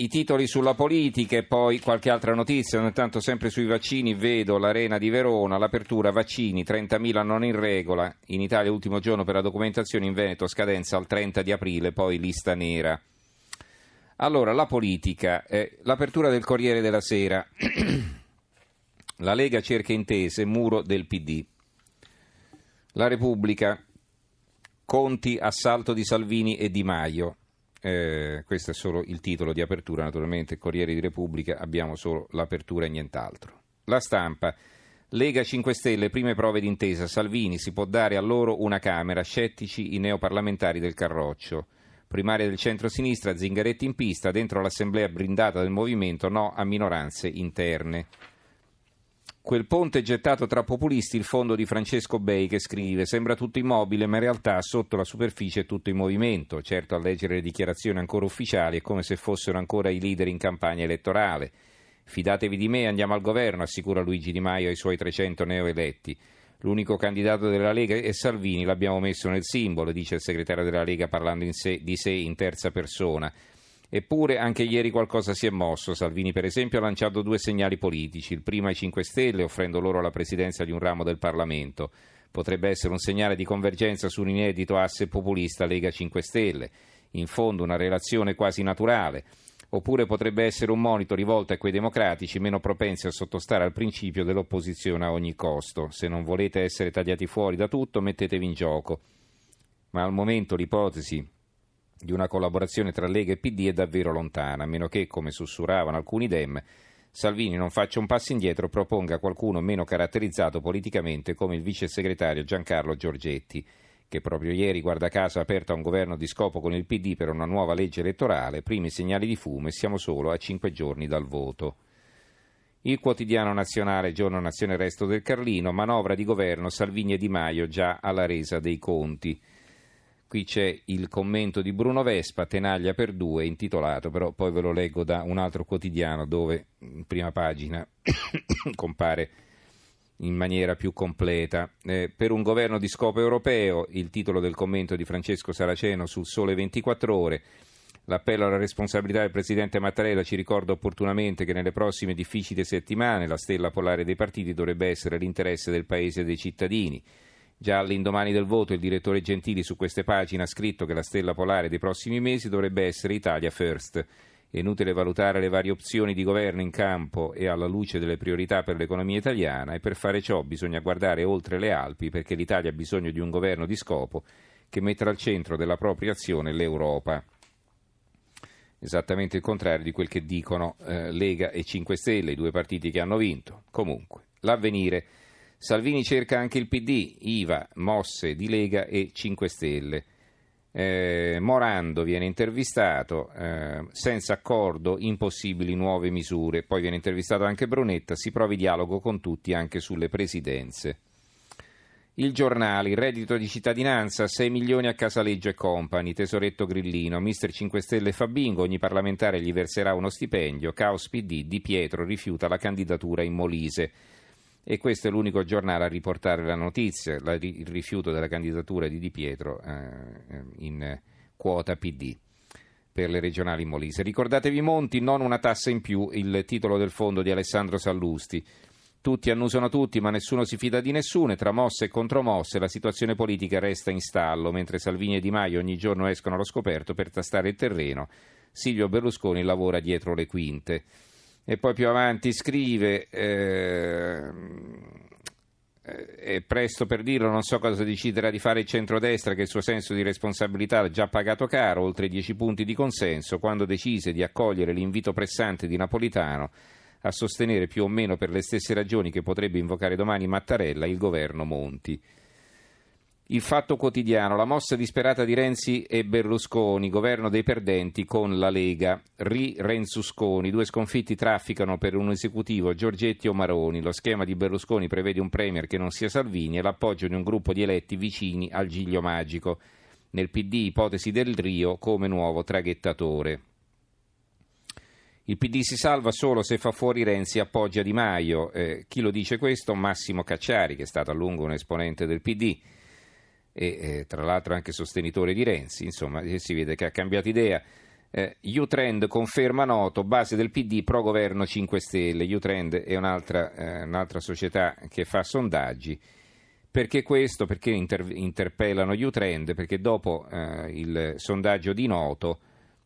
I titoli sulla politica e poi qualche altra notizia, intanto sempre sui vaccini vedo l'Arena di Verona, l'apertura vaccini, 30.000 non in regola, in Italia ultimo giorno per la documentazione, in Veneto scadenza al 30 di aprile, poi lista nera. Allora, la politica, eh, l'apertura del Corriere della Sera, la Lega cerca intese, muro del PD. La Repubblica, Conti, assalto di Salvini e Di Maio. Eh, questo è solo il titolo di apertura, naturalmente Corriere di Repubblica abbiamo solo l'apertura e nient'altro. La stampa. Lega 5 Stelle, prime prove d'intesa. Salvini si può dare a loro una Camera, scettici i neoparlamentari del Carroccio. Primaria del centro-sinistra, Zingaretti in pista, dentro l'assemblea blindata del movimento, no a minoranze interne. Quel ponte gettato tra populisti, il fondo di Francesco Bei che scrive sembra tutto immobile ma in realtà sotto la superficie è tutto in movimento. Certo a leggere le dichiarazioni ancora ufficiali è come se fossero ancora i leader in campagna elettorale. Fidatevi di me, andiamo al governo, assicura Luigi Di Maio ai suoi 300 neoeletti. L'unico candidato della Lega è Salvini, l'abbiamo messo nel simbolo, dice il segretario della Lega parlando sé, di sé in terza persona. Eppure anche ieri qualcosa si è mosso. Salvini, per esempio, ha lanciato due segnali politici. Il primo ai 5 Stelle, offrendo loro la presidenza di un ramo del Parlamento. Potrebbe essere un segnale di convergenza su un inedito asse populista Lega 5 Stelle. In fondo una relazione quasi naturale. Oppure potrebbe essere un monito rivolto a quei democratici meno propensi a sottostare al principio dell'opposizione a ogni costo. Se non volete essere tagliati fuori da tutto, mettetevi in gioco. Ma al momento l'ipotesi di una collaborazione tra Lega e PD è davvero lontana, a meno che, come sussurravano alcuni dem, Salvini non faccia un passo indietro e proponga qualcuno meno caratterizzato politicamente come il vice segretario Giancarlo Giorgetti, che proprio ieri, guarda caso, ha aperto un governo di scopo con il PD per una nuova legge elettorale, primi segnali di fumo e siamo solo a cinque giorni dal voto. Il quotidiano nazionale Giorno Nazione Resto del Carlino, manovra di governo Salvini e Di Maio già alla resa dei conti. Qui c'è il commento di Bruno Vespa, Tenaglia per due, intitolato, però poi ve lo leggo da un altro quotidiano dove in prima pagina compare in maniera più completa. Eh, per un governo di scopo europeo, il titolo del commento di Francesco Saraceno sul Sole 24 ore. L'appello alla responsabilità del Presidente Mattarella ci ricorda opportunamente che nelle prossime difficili settimane la stella polare dei partiti dovrebbe essere l'interesse del Paese e dei cittadini. Già all'indomani del voto il direttore Gentili su queste pagine ha scritto che la stella polare dei prossimi mesi dovrebbe essere Italia First. È inutile valutare le varie opzioni di governo in campo e alla luce delle priorità per l'economia italiana e per fare ciò bisogna guardare oltre le Alpi perché l'Italia ha bisogno di un governo di scopo che metta al centro della propria azione l'Europa. Esattamente il contrario di quel che dicono eh, Lega e 5 Stelle, i due partiti che hanno vinto. Comunque, l'avvenire Salvini cerca anche il PD, IVA, mosse di Lega e 5 Stelle. Eh, Morando viene intervistato, eh, senza accordo impossibili nuove misure, poi viene intervistato anche Brunetta, si provi dialogo con tutti anche sulle presidenze. Il giornale, il reddito di cittadinanza, 6 milioni a Casaleggio e Company, tesoretto grillino, mister 5 Stelle fa bingo, ogni parlamentare gli verserà uno stipendio, caos PD, Di Pietro rifiuta la candidatura in Molise e questo è l'unico giornale a riportare la notizia, la, il rifiuto della candidatura di Di Pietro eh, in quota PD per le regionali in Molise. Ricordatevi Monti, non una tassa in più, il titolo del fondo di Alessandro Sallusti. Tutti annusano tutti, ma nessuno si fida di nessuno e tra mosse e contromosse la situazione politica resta in stallo, mentre Salvini e Di Maio ogni giorno escono allo scoperto per tastare il terreno. Silvio Berlusconi lavora dietro le quinte. E poi più avanti scrive, eh, è presto per dirlo, non so cosa deciderà di fare il centrodestra che il suo senso di responsabilità ha già pagato caro, oltre 10 punti di consenso, quando decise di accogliere l'invito pressante di Napolitano a sostenere più o meno per le stesse ragioni che potrebbe invocare domani Mattarella il governo Monti. Il fatto quotidiano, la mossa disperata di Renzi e Berlusconi, governo dei perdenti con la Lega. Ri Renzusconi, due sconfitti trafficano per un esecutivo Giorgetti o Maroni. Lo schema di Berlusconi prevede un premier che non sia Salvini e l'appoggio di un gruppo di eletti vicini al giglio magico. Nel PD ipotesi del Rio come nuovo traghettatore. Il PD si salva solo se fa fuori Renzi e appoggia Di Maio. Eh, chi lo dice questo? Massimo Cacciari, che è stato a lungo un esponente del PD e eh, tra l'altro anche sostenitore di Renzi, insomma si vede che ha cambiato idea. Eh, Utrend conferma noto, base del PD pro governo 5 Stelle. Utrend è un'altra, eh, un'altra società che fa sondaggi. Perché questo? Perché inter- interpellano Utrend? Perché dopo eh, il sondaggio di Noto,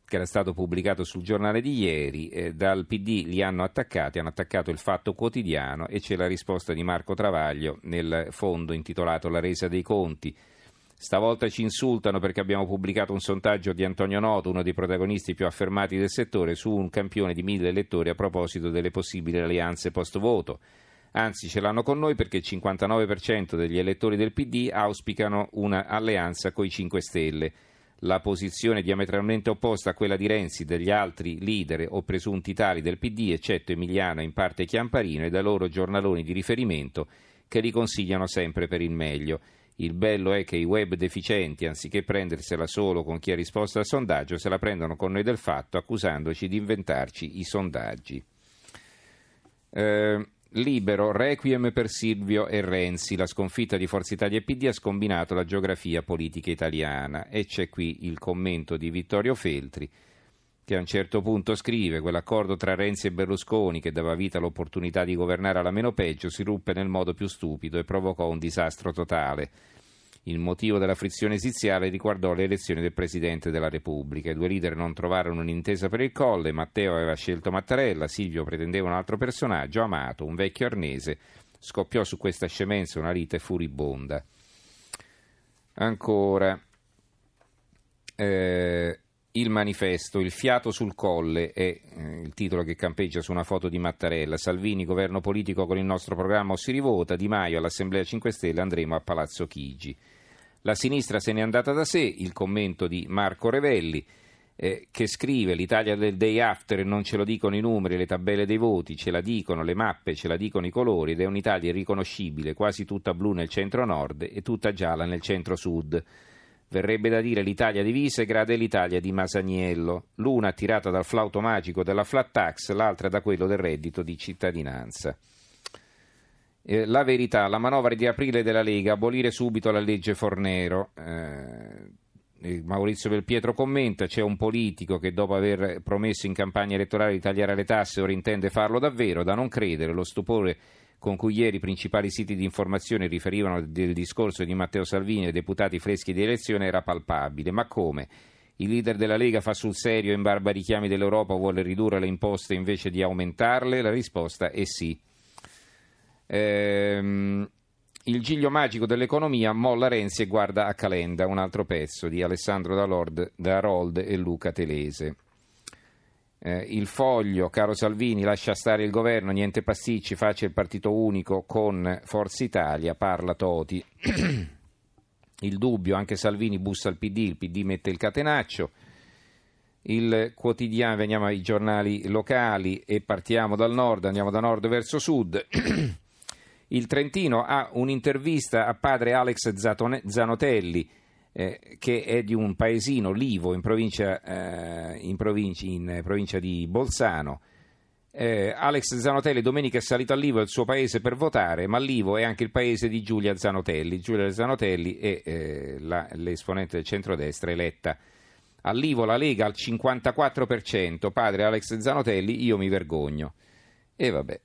che era stato pubblicato sul giornale di ieri, eh, dal PD li hanno attaccati, hanno attaccato il Fatto Quotidiano e c'è la risposta di Marco Travaglio nel fondo intitolato La resa dei conti. Stavolta ci insultano perché abbiamo pubblicato un sondaggio di Antonio Noto, uno dei protagonisti più affermati del settore, su un campione di mille lettori a proposito delle possibili alleanze post voto. Anzi, ce l'hanno con noi perché il 59% degli elettori del PD auspicano un'alleanza coi 5 Stelle. La posizione diametralmente opposta a quella di Renzi degli altri leader o presunti tali del PD, eccetto Emiliano e in parte Chiamparino, e dai loro giornaloni di riferimento che li consigliano sempre per il meglio. Il bello è che i web deficienti, anziché prendersela solo con chi ha risposto al sondaggio, se la prendono con noi del fatto, accusandoci di inventarci i sondaggi. Eh, Libero, requiem per Silvio e Renzi. La sconfitta di Forza Italia e PD ha scombinato la geografia politica italiana. E c'è qui il commento di Vittorio Feltri, che a un certo punto scrive: Quell'accordo tra Renzi e Berlusconi, che dava vita all'opportunità di governare alla meno peggio, si ruppe nel modo più stupido e provocò un disastro totale. Il motivo della frizione esiziale riguardò le elezioni del Presidente della Repubblica. I due leader non trovarono un'intesa per il colle, Matteo aveva scelto Mattarella, Silvio pretendeva un altro personaggio, Amato, un vecchio arnese. Scoppiò su questa scemenza una lite furibonda. Ancora. Eh, il manifesto, il fiato sul colle è eh, il titolo che campeggia su una foto di Mattarella. Salvini, governo politico con il nostro programma o si rivota, Di Maio all'Assemblea 5 Stelle andremo a Palazzo Chigi. La sinistra se n'è andata da sé, il commento di Marco Revelli, eh, che scrive l'Italia del day after non ce lo dicono i numeri, le tabelle dei voti, ce la dicono le mappe, ce la dicono i colori ed è un'Italia irriconoscibile, quasi tutta blu nel centro-nord e tutta gialla nel centro-sud. Verrebbe da dire l'Italia di Visegrad e l'Italia di Masaniello, l'una attirata dal flauto magico della flat tax, l'altra da quello del reddito di cittadinanza. Eh, la verità, la manovra di aprile della Lega, abolire subito la legge Fornero. Eh, Maurizio Belpietro commenta, c'è un politico che dopo aver promesso in campagna elettorale di tagliare le tasse ora intende farlo davvero, da non credere, lo stupore con cui ieri i principali siti di informazione riferivano del discorso di Matteo Salvini ai deputati freschi di elezione era palpabile. Ma come? Il leader della Lega fa sul serio in barba ai richiami dell'Europa vuole ridurre le imposte invece di aumentarle? La risposta è sì. Ehm, il giglio magico dell'economia molla Renzi e guarda a Calenda, un altro pezzo di Alessandro Dalord, Darold e Luca Telese. Eh, il foglio, caro Salvini, lascia stare il governo, niente pasticci, faccia il partito unico con Forza Italia, parla Toti. il dubbio, anche Salvini bussa al PD, il PD mette il catenaccio. Il quotidiano, veniamo ai giornali locali e partiamo dal nord, andiamo da nord verso sud. Il Trentino ha un'intervista a padre Alex Zanotelli, eh, che è di un paesino, Livo, in provincia, eh, in provincia, in provincia di Bolzano. Eh, Alex Zanotelli domenica è salito a Livo, il suo paese, per votare, ma Livo è anche il paese di Giulia Zanotelli. Giulia Zanotelli è eh, la, l'esponente del centrodestra eletta. A Livo la Lega al 54%, padre Alex Zanotelli, io mi vergogno. E vabbè,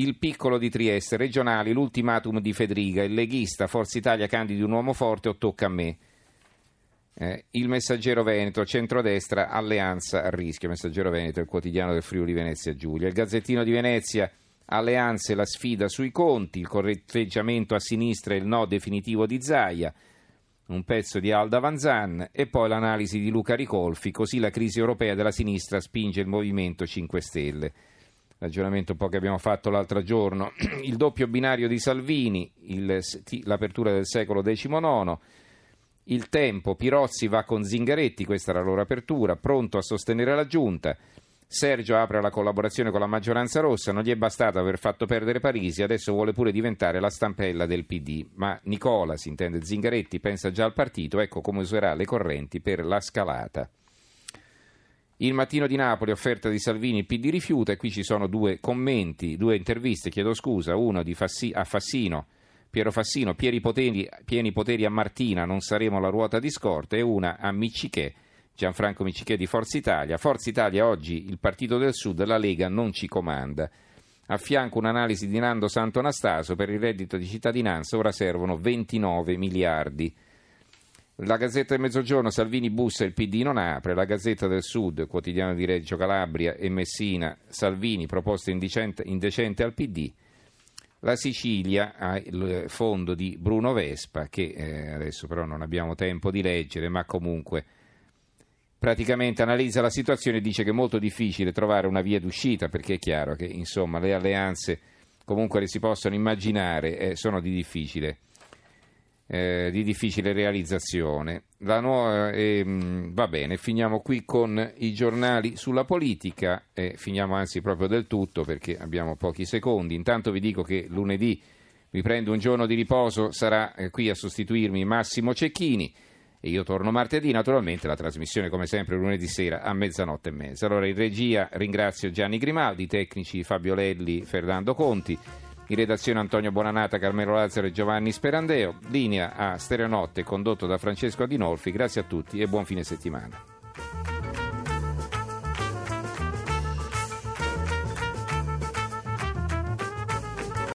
il piccolo di Trieste, regionali, l'ultimatum di Federica, il leghista, Forza Italia candidi un uomo forte o tocca a me. Eh, il Messaggero Veneto, centrodestra, alleanza a rischio. Messaggero Veneto, il quotidiano del Friuli Venezia Giulia. Il Gazzettino di Venezia, alleanze, la sfida sui conti, il corretteggiamento a sinistra e il no definitivo di Zaia. Un pezzo di Alda Vanzan e poi l'analisi di Luca Ricolfi, così la crisi europea della sinistra spinge il Movimento 5 Stelle ragionamento un po' che abbiamo fatto l'altro giorno, il doppio binario di Salvini, il, l'apertura del secolo XIX, il tempo, Pirozzi va con Zingaretti, questa era la loro apertura, pronto a sostenere la giunta. Sergio apre la collaborazione con la maggioranza rossa, non gli è bastato aver fatto perdere Parisi, adesso vuole pure diventare la stampella del PD. Ma Nicola, si intende Zingaretti, pensa già al partito, ecco come userà le correnti per la scalata. Il mattino di Napoli, offerta di Salvini, PD rifiuta e qui ci sono due commenti, due interviste, chiedo scusa, uno Fassi, a Fassino, Piero Fassino, pieni poteri, pieni poteri a Martina, non saremo la ruota di scorta e una a Miccichè, Gianfranco Micichè di Forza Italia. Forza Italia oggi il Partito del Sud, la Lega non ci comanda. A fianco un'analisi di Nando Santo Anastaso per il reddito di cittadinanza, ora servono 29 miliardi. La Gazzetta del Mezzogiorno, Salvini bussa, il PD non apre. La Gazzetta del Sud, quotidiano di Reggio Calabria e Messina, Salvini, proposta indecente, indecente al PD. La Sicilia ha il fondo di Bruno Vespa, che eh, adesso però non abbiamo tempo di leggere, ma comunque praticamente analizza la situazione e dice che è molto difficile trovare una via d'uscita, perché è chiaro che insomma, le alleanze comunque le si possono immaginare eh, sono di difficile eh, di difficile realizzazione. Nuova, eh, va bene, finiamo qui con i giornali sulla politica e finiamo anzi proprio del tutto perché abbiamo pochi secondi. Intanto vi dico che lunedì mi prendo un giorno di riposo, sarà eh, qui a sostituirmi Massimo Cecchini e io torno martedì, naturalmente la trasmissione come sempre lunedì sera a mezzanotte e mezza. Allora in regia ringrazio Gianni Grimaldi, tecnici Fabio Lelli, Fernando Conti. In redazione Antonio Bonanata, Carmelo Lazzaro e Giovanni Sperandeo. Linea a Stereonotte condotto da Francesco Adinolfi. Grazie a tutti e buon fine settimana.